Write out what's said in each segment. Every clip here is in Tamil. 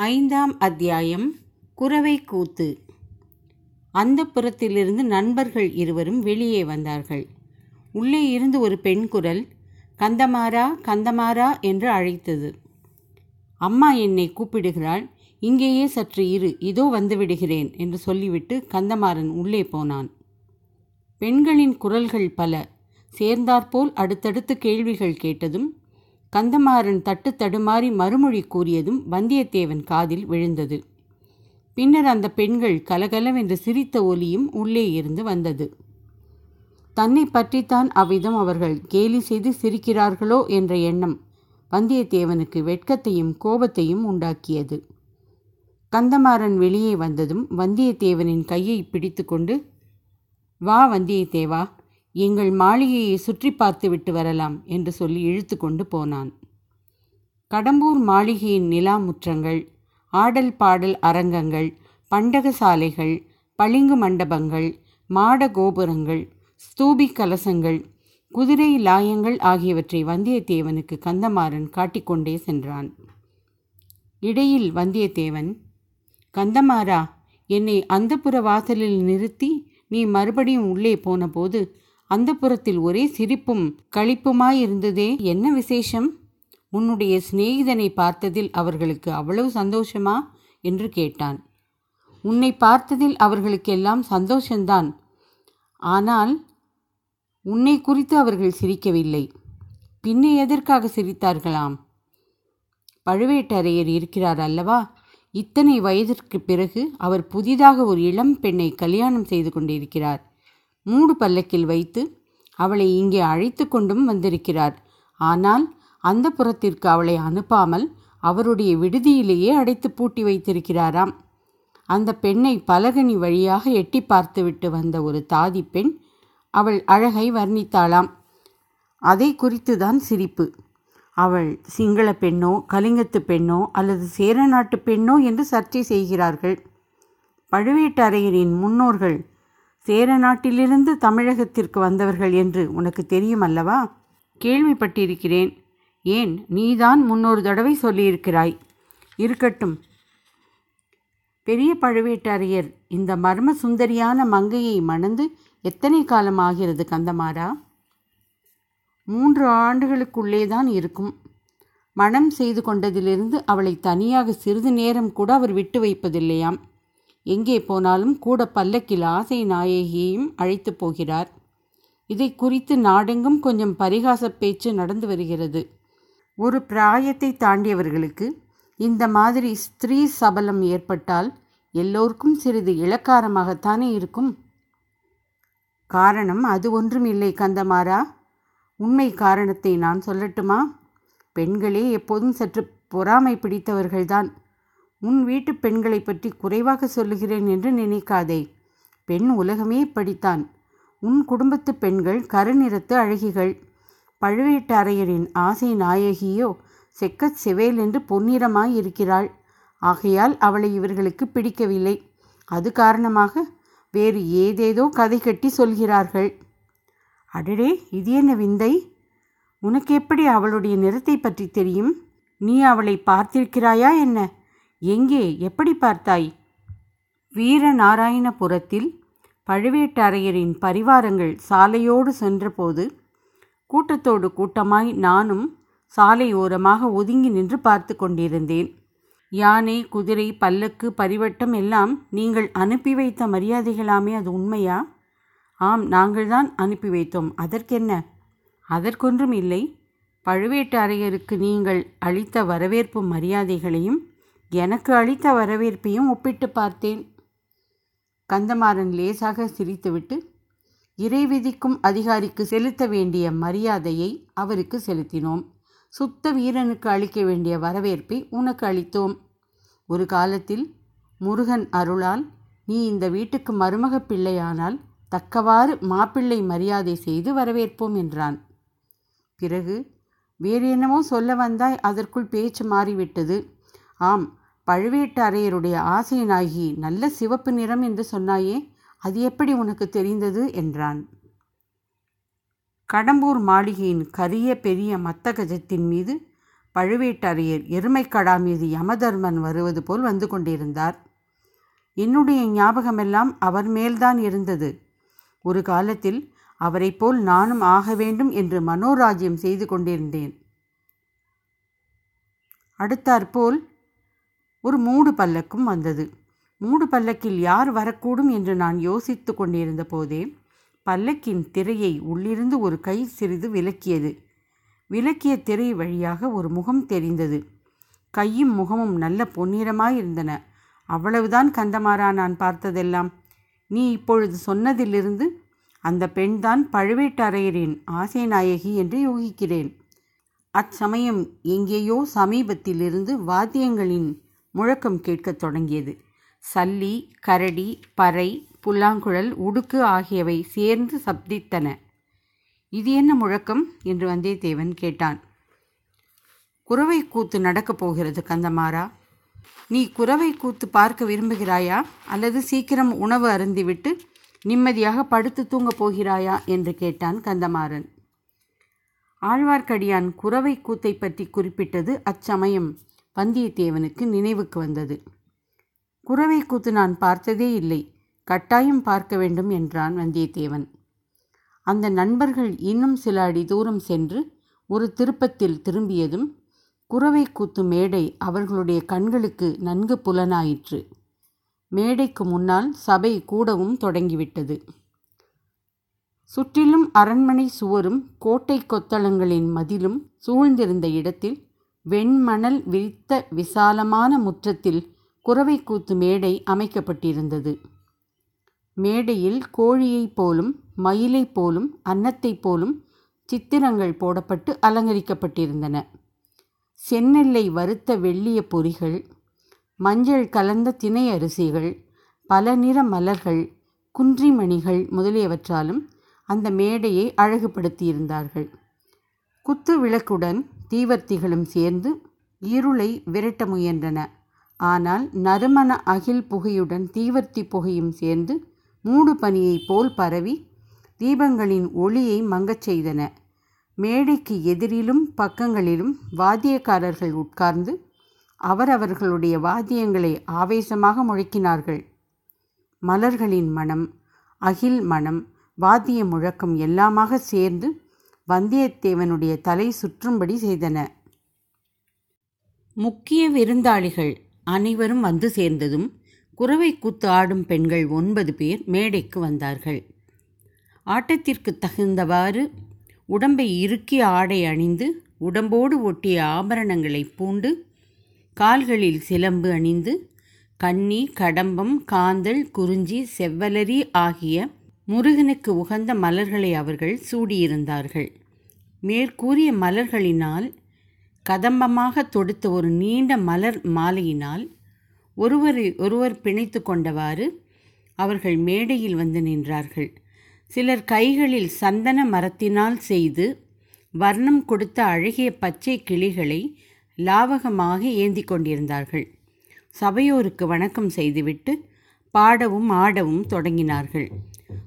ஐந்தாம் அத்தியாயம் குறவை கூத்து. அந்த புறத்திலிருந்து நண்பர்கள் இருவரும் வெளியே வந்தார்கள். உள்ளே இருந்து ஒரு பெண் குரல் கந்தமாரா கந்தமாரா என்று அழைத்தது. அம்மா என்னை கூப்பிடுகிறாள். இங்கேயே சற்று இரு. இதோ வந்துவிடுகிறேன் என்று சொல்லிவிட்டு கந்தமாறன் உள்ளே போனான். பெண்களின் குரல்கள் பல. சேர்ந்தாற்போல் அடுத்தடுத்து கேள்விகள் கேட்டதும் கந்தமாறன் தட்டு தடுமாறி மறுமொழி கூறியதும் வந்தியத்தேவன் காதில் விழுந்தது. பின்னர் அந்த பெண்கள் கலகலவென்று சிரித்த ஒலியும் உள்ளே இருந்து வந்தது. தன்னை பற்றித்தான் அவ்விதம் அவர்கள் கேலி செய்து சிரிக்கிறார்களோ? என்ற எண்ணம் வந்தியத்தேவனுக்கு வெட்கத்தையும் கோபத்தையும் உண்டாக்கியது. கந்தமாறன் வெளியே வந்ததும் வந்தியத்தேவனின் கையை பிடித்துக்கொண்டு வா வந்தியத்தேவா எங்கள் மாளிகையை சுற்றி பார்த்துவிட்டு வரலாம் என்று சொல்லி இழுத்து கொண்டு போனான். கடம்பூர் மாளிகையின் நிலா முற்றங்கள் ஆடல் பாடல் அரங்கங்கள் பண்டக சாலைகள் பளிங்கு மண்டபங்கள் மாட கோபுரங்கள் ஸ்தூபி கலசங்கள் குதிரை லாயங்கள் ஆகியவற்றை வந்தியத்தேவனுக்கு கந்தமாறன் காட்டிக்கொண்டே சென்றான். இடையில் வந்தியத்தேவன் கந்தமாறா என்னை அந்தப்புற வாசலில் நிறுத்தி நீ மறுபடியும் உள்ளே போனபோது அந்த புறத்தில் ஒரே சிரிப்பும் களிப்புமாயிருந்ததே என்ன விசேஷம்? உன்னுடைய சிநேகிதனை பார்த்ததில் அவர்களுக்கு அவ்வளவு சந்தோஷமா? என்று கேட்டான். உன்னை பார்த்ததில் அவர்களுக்கெல்லாம் சந்தோஷந்தான். ஆனால் உன்னை குறித்து அவர்கள் சிரிக்கவில்லை. பின்னே எதற்காக சிரித்தார்களாம்? பழுவேட்டரையர் இருக்கிறார் அல்லவா? இத்தனை வயதிற்கு பிறகு அவர் புதிதாக ஒரு இளம் பெண்ணை கல்யாணம் செய்து கொண்டிருக்கிறார். மூடு பல்லக்கில் வைத்து அவளை இங்கே அழைத்து கொண்டும் வந்திருக்கிறார். ஆனால் அந்த புறத்திற்கு அவளை அனுப்பாமல் அவருடைய விடுதியிலேயே அடைத்து பூட்டி வைத்திருக்கிறாராம். அந்த பெண்ணை பலகனி வழியாக எட்டி பார்த்துவிட்டு வந்த ஒரு தாதி பெண் அவள் அழகை வர்ணித்தாளாம். அதை குறித்துதான் சிரிப்பு. அவள் சிங்கள பெண்ணோ கலிங்கத்து பெண்ணோ அல்லது சேர நாட்டு பெண்ணோ என்று சர்ச்சை செய்கிறார்கள். பழுவேட்டரையரின் முன்னோர்கள் சேர நாட்டிலிருந்து தமிழகத்திற்கு வந்தவர்கள் என்று உனக்கு தெரியும் அல்லவா கேள்விப்பட்டிருக்கிறேன். ஏன்? நீதான் முன்னொரு தடவை சொல்லியிருக்கிறாய். இருக்கட்டும். பெரிய பழுவேட்டரையர் இந்த மர்ம சுந்தரியான மங்கையை மணந்து எத்தனை காலம் ஆகிறது கந்தமாரா மூன்று ஆண்டுகளுக்குள்ளே தான் இருக்கும். மனம் செய்து கொண்டதிலிருந்து அவளை தனியாக சிறிது நேரம் கூட அவர் விட்டு வைப்பதில்லையாம். எங்கே போனாலும் கூட பல்லக்கில் ஆசை நாயகியையும் அழைத்து போகிறார். இதை குறித்து நாடெங்கும் கொஞ்சம் பரிகாச பேச்சு நடந்து வருகிறது. ஒரு பிராயத்தை தாண்டியவர்களுக்கு இந்த மாதிரி ஸ்திரீ சபலம் ஏற்பட்டால் எல்லோருக்கும் சிறிது இளக்காரமாகத்தானே இருக்கும்? காரணம் அது ஒன்றும் இல்லை கந்தமாரா உண்மை காரணத்தை நான் சொல்லட்டுமா? பெண்களே எப்போதும் சற்று பொறாமை பிடித்தவர்கள்தான். உன் வீட்டு பெண்களை பற்றி குறைவாக சொல்லுகிறேன் என்று நினைக்காதே. பெண் உலகமே படித்தான் உன் குடும்பத்து பெண்கள் கருநிறத்து அழகிகள். பழுவேட்டரையரின் ஆசை நாயகியோ செக்கச் செவேல் என்று பொன்னிறமாய் இருக்கிறாள். ஆகையால் அவளை இவர்களுக்கு பிடிக்கவில்லை. அது காரணமாக வேறு ஏதேதோ கதை கட்டி சொல்கிறார்கள். அடடே இது என்ன விந்தை? உனக்கு எப்படி அவளுடைய நிறத்தை பற்றி தெரியும்? நீ அவளை பார்த்திருக்கிறாயா என்ன? எங்கே எப்படி பார்த்தாய்? வீரநாராயணபுரத்தில் பழுவேட்டரையரின் பரிவாரங்கள் சாலையோடு சென்றபோது கூட்டத்தோடு கூட்டமாய் நானும் சாலை ஓரமாக ஒதுங்கி நின்று பார்த்து கொண்டிருந்தேன். யானை குதிரை பல்லக்கு பரிவட்டம் எல்லாம் நீங்கள் அனுப்பி வைத்த மரியாதைகளாமே அது உண்மையா? ஆம் நாங்கள்தான் அனுப்பி வைத்தோம். அதற்கென்ன? அதற்கொன்றும் இல்லை. பழுவேட்டரையருக்கு நீங்கள் அளித்த வரவேற்பு மரியாதைகளையும் எனக்கு அளித்த வரவேற்பையும் ஒப்பிட்டு பார்த்தேன். கந்தமாறன் லேசாக சிரித்துவிட்டு இறை விதிக்கும் அதிகாரிக்கு செலுத்த வேண்டிய மரியாதையை அவருக்கு செலுத்தினோம். சுத்த வீரனுக்கு அளிக்க வேண்டிய வரவேற்பை உனக்கு அளித்தோம். ஒரு காலத்தில் முருகன் அருளால் நீ இந்த வீட்டுக்கு மருமக பிள்ளையானால் தக்கவாறு மாப்பிள்ளை மரியாதை செய்து வரவேற்போம் என்றான். பிறகு வேறு என்னமோ சொல்ல வந்தாய் அதற்குள் பேச்சு மாறிவிட்டது. ஆம் பழுவேட்டரையருடைய ஆசையனாகி நல்ல சிவப்பு நிறம் என்று சொன்னாயே அது எப்படி உனக்கு தெரிந்தது? என்றான். கடம்பூர் மாளிகையின் கரிய பெரிய மத்தகஜத்தின் மீது பழுவேட்டரையர் எருமைக்கடா மீது யமதர்மன் வருவது போல் வந்து கொண்டிருந்தார். என்னுடைய ஞாபகமெல்லாம் அவர் மேல்தான் இருந்தது. ஒரு காலத்தில் அவரைப் போல் நானும் ஆக வேண்டும் என்று மனோராஜ்யம் செய்து கொண்டிருந்தேன். அடுத்தாற்போல் ஒரு மூடு பல்லக்கும் வந்தது. மூடு பல்லக்கில் யார் வரக்கூடும் என்று நான் யோசித்து கொண்டிருந்த போதே பல்லக்கின் திரையை உள்ளிருந்து ஒரு கை சிறிது விலக்கியது. விலக்கிய திரை வழியாக ஒரு முகம் தெரிந்தது. கையும் முகமும் நல்ல பொன்னிறமாயிருந்தன. அவ்வளவுதான் கந்தமாறா நான் பார்த்ததெல்லாம். நீ இப்பொழுது சொன்னதிலிருந்து அந்த பெண்தான் பழுவேட்டரையரின் ஆசை நாயகி என்று யோகிக்கிறேன். அச்சமயம் எங்கேயோ சமீபத்திலிருந்து வாத்தியங்களின் முழக்கம் கேட்கத் தொடங்கியது. சல்லி கரடி பறை புல்லாங்குழல் உடுக்கு ஆகியவை சேர்ந்து சப்தித்தன. இது என்ன முழக்கம்? என்று வந்தியத்தேவன் கேட்டான். குறவை கூத்து நடக்கப் போகிறது கந்தமாறா. நீ குறவை கூத்து பார்க்க விரும்புகிறாயா? அல்லது சீக்கிரம் உணவு அருந்திவிட்டு நிம்மதியாக படுத்து தூங்கப் போகிறாயா? என்று கேட்டான் கந்தமாறன். ஆழ்வார்க்கடியான் குறவை கூத்தை பற்றி குறிப்பிட்டது அச்சமயம். வந்தியத்தேவனுக்கு நினைவுக்கு வந்தது. குறவை கூத்து நான் பார்த்ததே இல்லை. கட்டாயம் பார்க்க வேண்டும் என்றான் வந்தியத்தேவன். அந்த நண்பர்கள் இன்னும் சில அடி தூரம் சென்று ஒரு திருப்பத்தில் திரும்பியதும் குறவை கூத்து மேடை அவர்களுடைய கண்களுக்கு நன்கு புலனாயிற்று. மேடைக்கு முன்னால் சபை கூடவும் தொடங்கிவிட்டது. சுற்றிலும் அரண்மனை சுவரும் கோட்டை கொத்தளங்களின் மதிலும் சூழ்ந்திருந்த இடத்தில் வெண்மணல் விரித்த விசாலமான முற்றத்தில் குரவைக்கூத்து மேடை அமைக்கப்பட்டிருந்தது. மேடையில் கோழியைப் போலும் மயிலைப் போலும் அன்னத்தைப் போலும் சித்திரங்கள் போடப்பட்டு அலங்கரிக்கப்பட்டிருந்தன. செந்நெல்லை வறுத்த வெள்ளிய பொறிகள் மஞ்சள் கலந்த தினை அரிசிகள் பல நிற மலர்கள் குன்றிமணிகள் முதலியவற்றாலும் அந்த மேடையை அழகுபடுத்தியிருந்தார்கள். குத்து விளக்குடன் தீவர்த்திகளும் சேர்ந்து இருளை விரட்ட முயன்றன. ஆனால் நறுமண அகில் புகையுடன் தீவர்த்தி புகையும் சேர்ந்து மூடு பனியைப் போல் பரவி தீபங்களின் ஒளியை மங்கச் செய்தன. மேடைக்கு எதிரிலும் பக்கங்களிலும் வாத்தியக்காரர்கள் உட்கார்ந்து அவரவர்களுடைய வாத்தியங்களை ஆவேசமாக முழக்கினார்கள். மலர்களின் மனம் அகில் மனம் வாத்திய முழக்கம் எல்லாமாக சேர்ந்து வந்தியத்தேவனுடைய தலை சுற்றும்படி செய்தன. முக்கிய விருந்தாளிகள் அனைவரும் வந்து சேர்ந்ததும் குறவை கூத்து ஆடும் பெண்கள் ஒன்பது பேர் மேடைக்கு வந்தார்கள். ஆட்டத்திற்கு தகுந்தவாறு உடம்பை இறுக்கிய ஆடை அணிந்து உடம்போடு ஒட்டிய ஆபரணங்களை பூண்டு கால்களில் சிலம்பு அணிந்து கன்னி கடம்பம் காந்தல் குறிஞ்சி செவ்வலரி ஆகிய முருகனுக்கு உகந்த மலர்களை அவர்கள் சூடியிருந்தார்கள். மேற்கூறிய மலர்களினால் கதம்பமாக தொடுத்த ஒரு நீண்ட மலர் மாலையினால் ஒருவரை ஒருவர் பிணைத்து கொண்டவாறு அவர்கள் மேடையில் வந்து நின்றார்கள். சிலர் கைகளில் சந்தன மரத்தினால் செய்து வர்ணம் கொடுத்த அழகிய பச்சை கிளிகளை லாவகமாக ஏந்தி கொண்டிருந்தார்கள். சபையோருக்கு வணக்கம் செய்துவிட்டு பாடவும் ஆடவும் தொடங்கினார்கள்.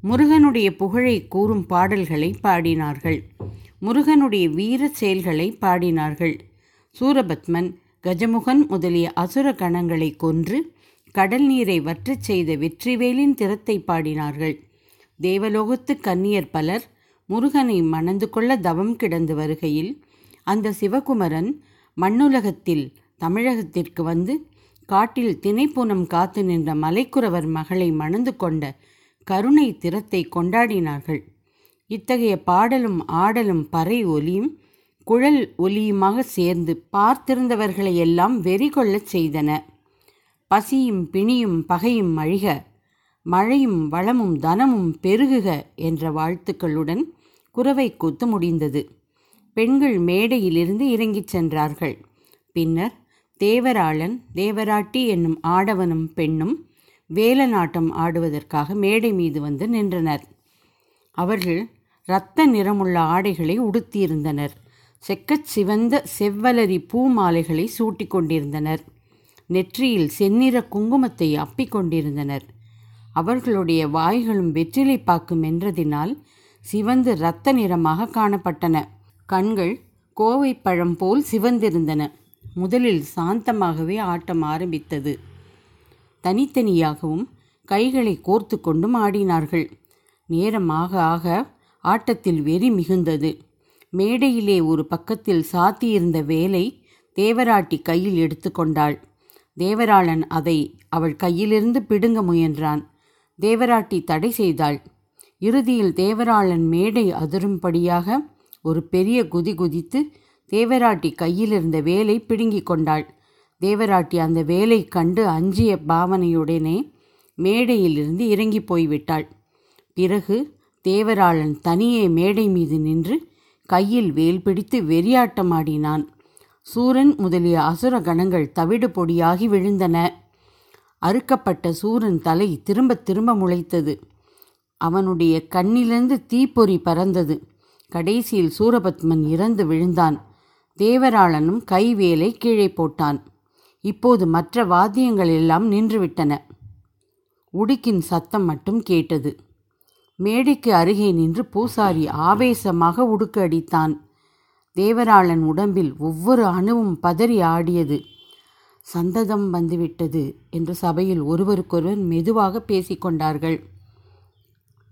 முருகனுடைய புகழை கூறும் பாடல்களை பாடினார்கள். முருகனுடைய வீர செயல்களை பாடினார்கள். சூரபத்மன் கஜமுகன் முதலிய அசுர கணங்களை கொன்று கடல் நீரை வற்றச் செய்த வெற்றிவேலின் திறத்தை பாடினார்கள். தேவலோகத்து கன்னியர் பலர் முருகனை மணந்து கொள்ள தவம் கிடந்து வருகையில் அந்த சிவகுமரன் மண்ணுலகத்தில் தமிழகத்திற்கு வந்து காட்டில் திணைப்புனம் காத்து நின்ற மலைக்குறவர் மகளை மணந்து கொண்ட கருணை திறத்தை கொண்டாடினார்கள். இத்தகைய பாடலும் ஆடலும் பறை ஒலியும் குழல் ஒலியுமாக சேர்ந்து பார்த்திருந்தவர்களை எல்லாம் வெறி கொள்ளச் செய்தன. பசியும் பிணியும் பகையும் அழிக மழையும் வளமும் தனமும் பெருகுக என்ற வாழ்த்துக்களுடன் குறவை கூத்து முடிந்தது. பெண்கள் மேடையிலிருந்து இறங்கிச் சென்றார்கள். பின்னர் தேவராளன் தேவராட்டி என்னும் ஆடவனும் பெண்ணும் வேலநாட்டம் ஆடுவதற்காக மேடை மீது வந்து நின்றனர். அவர்கள் இரத்த நிறமுள்ள ஆடைகளை உடுத்தியிருந்தனர். செக்கச் சிவந்த செவ்வலரி பூ மாலைகளை சூட்டிக் கொண்டிருந்தனர். நெற்றியில் செந்நிற குங்குமத்தை அப்பிக் கொண்டிருந்தனர். அவர்களுடைய வாய்களும் வெற்றிலை பாக்கு மென்றதினால் சிவந்து இரத்த நிறமாக காணப்பட்டன. கண்கள் கோவை பழம் போல் சிவந்திருந்தன. முதலில் சாந்தமாகவே ஆட்டம் ஆரம்பித்தது. தனித்தனியாகவும் கைகளை கோர்த்து கொண்டும் ஆடினார்கள். நேரமாக ஆக ஆட்டத்தில் வெறி மிகுந்தது. மேடையிலே ஒரு பக்கத்தில் சாத்தியிருந்த வேலை தேவராட்டி கையில் எடுத்துக்கொண்டாள் தேவராளன் அதை அவள் கையிலிருந்து பிடுங்க முயன்றான். தேவராட்டி தடை செய்தாள். இறுதியில் தேவராளன் மேடை அதிரும்படியாக ஒரு பெரிய குதி குதித்து தேவராட்டி கையிலிருந்த வேலை பிடுங்கிக் கொண்டாள். தேவராட்டி அந்த வேலை கண்டு அஞ்சிய பாவனையுடனே மேடையிலிருந்து இறங்கி போய்விட்டாள். பிறகு தேவராளன் தனியே மேடை மீது நின்று கையில் வேல் பிடித்து வெறியாட்டமாடினான். சூரன் முதலிய அசுர கணங்கள் தவிடு பொடியாகி விழுந்தன. அறுக்கப்பட்ட சூரன் தலை திரும்ப திரும்ப முளைத்தது. அவனுடைய கண்ணிலிருந்து தீப்பொறி பறந்தது. கடைசியில் சூரபத்மன் இறந்து விழுந்தான். தேவராளனும் கைவேலை கீழே போட்டான். இப்போது மற்ற வாத்தியங்கள் எல்லாம் நின்றுவிட்டன. உடுக்கின் சத்தம் மட்டும் கேட்டது. மேடைக்கு அருகே நின்று பூசாரி ஆவேசமாக உடுக்கடித்தான். தேவராளன் உடம்பில் ஒவ்வொரு அணுவும் பதறி ஆடியது. சந்ததம் வந்துவிட்டது என்று சபையில் ஒருவருக்கொருவர் மெதுவாக பேசிக்கொண்டார்கள்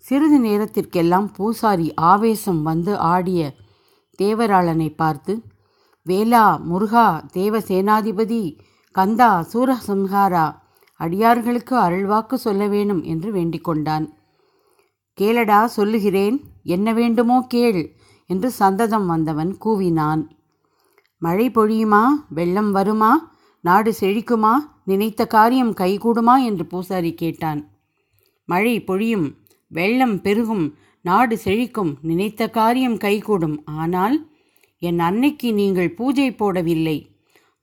சிறிது நேரத்திற்கெல்லாம் பூசாரி ஆவேசம் வந்து ஆடிய தேவராளனை பார்த்து வேலா முருகா தேவ சேனாதிபதி கந்தா சூரசம்ஹாரா அடியார்களுக்கு அருள்வாக்கு சொல்ல வேணும் என்று வேண்டிக் கொண்டான். கேளடா சொல்லுகிறேன் என்ன வேண்டுமோ கேள் என்று சந்ததம் வந்தவன் கூவினான். மழை பொழியுமா? வெள்ளம் வருமா? நாடு செழிக்குமா? நினைத்த காரியம் கைகூடுமா? என்று பூசாரி கேட்டான். மழை பொழியும் வெள்ளம் பெருகும் நாடு செழிக்கும் நினைத்த காரியம் கைகூடும். ஆனால் என் அன்னைக்கு நீங்கள் பூஜை போடவில்லை.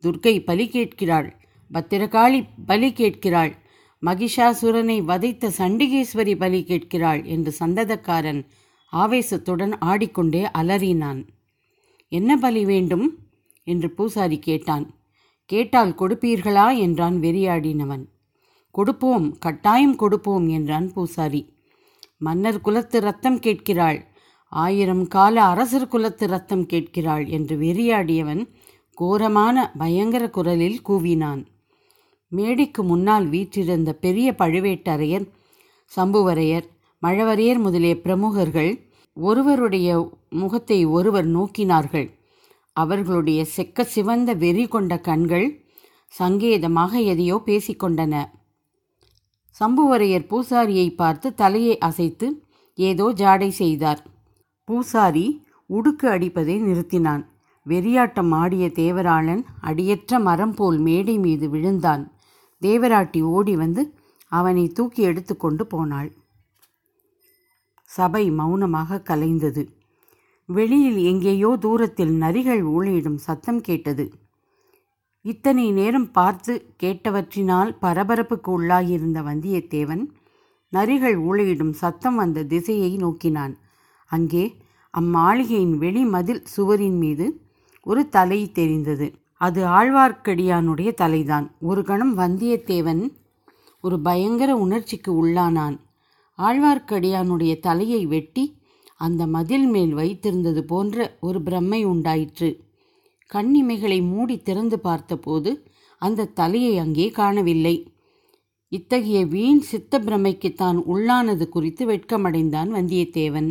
துர்க்கை பலி கேட்கிறாள் பத்திரகாளி பலி கேட்கிறாள். மகிஷாசுரனை வதைத்த சண்டிகேஸ்வரி பலி கேட்கிறாள் என்று சந்ததக்காரன் ஆவேசத்துடன் ஆடிக்கொண்டே அலறினான். என்ன பலி வேண்டும்? என்று பூசாரி கேட்டான். கேட்டால் கொடுப்பீர்களா? என்றான் வெறியாடினவன். கொடுப்போம் கட்டாயம் கொடுப்போம் என்றான் பூசாரி. மன்னர் குலத்து ரத்தம் கேட்கிறாள். ஆயிரம் கால அரசர் குலத்து ரத்தம் கேட்கிறாள் என்று வெறியாடியவன் கோரமான பயங்கர குரலில் கூவினான். மேடைக்கு முன்னால் வீற்றிருந்த பெரிய பழுவேட்டரையர் சம்புவரையர் மழவரையர் முதலிய பிரமுகர்கள் ஒருவருடைய முகத்தை ஒருவர் நோக்கினார்கள். அவர்களுடைய செக்க சிவந்த வெறி கொண்ட கண்கள் சங்கேதமாக எதையோ பேசிக்கொண்டன. சம்புவரையர் பூசாரியை பார்த்து தலையை அசைத்து ஏதோ ஜாடை செய்தார். பூசாரி உடுக்கு அடிப்பதை நிறுத்தினான். வெறியாட்டம் ஆடிய தேவராளன் அடியற்ற மரம் போல் மேடை மீது விழுந்தான். தேவராட்டி ஓடி வந்து அவனை தூக்கி எடுத்துக்கொண்டு போனாள். சபை மௌனமாக கலைந்தது. வெளியில் எங்கேயோ தூரத்தில் நரிகள் ஊழியிடும் சத்தம் கேட்டது. இத்தனை நேரம் பார்த்து கேட்டவற்றினால் பரபரப்புக்கு உள்ளாகியிருந்த வந்தியத்தேவன் நரிகள் ஊழையிடும் சத்தம் வந்த திசையை நோக்கினான். அங்கே அம்மாளிகையின் வெளிமதில் சுவரின் மீது ஒரு தலை தெரிந்தது. அது ஆழ்வார்க்கடியானுடைய தலைதான். ஒரு கணம் வந்தியத்தேவன் ஒரு பயங்கர உணர்ச்சிக்கு உள்ளானான். ஆழ்வார்க்கடியானுடைய தலையை வெட்டி அந்த மதில் மேல் வைத்திருந்தது போன்ற ஒரு பிரம்மை உண்டாயிற்று. கண்ணிமைகளை மூடி திறந்து பார்த்தபோது அந்த தலையை அங்கே காணவில்லை. இத்தகைய வீண் சித்த பிரமைக்குத்தான் உள்ளானது குறித்து வெட்கமடைந்தான் வந்தியத்தேவன்.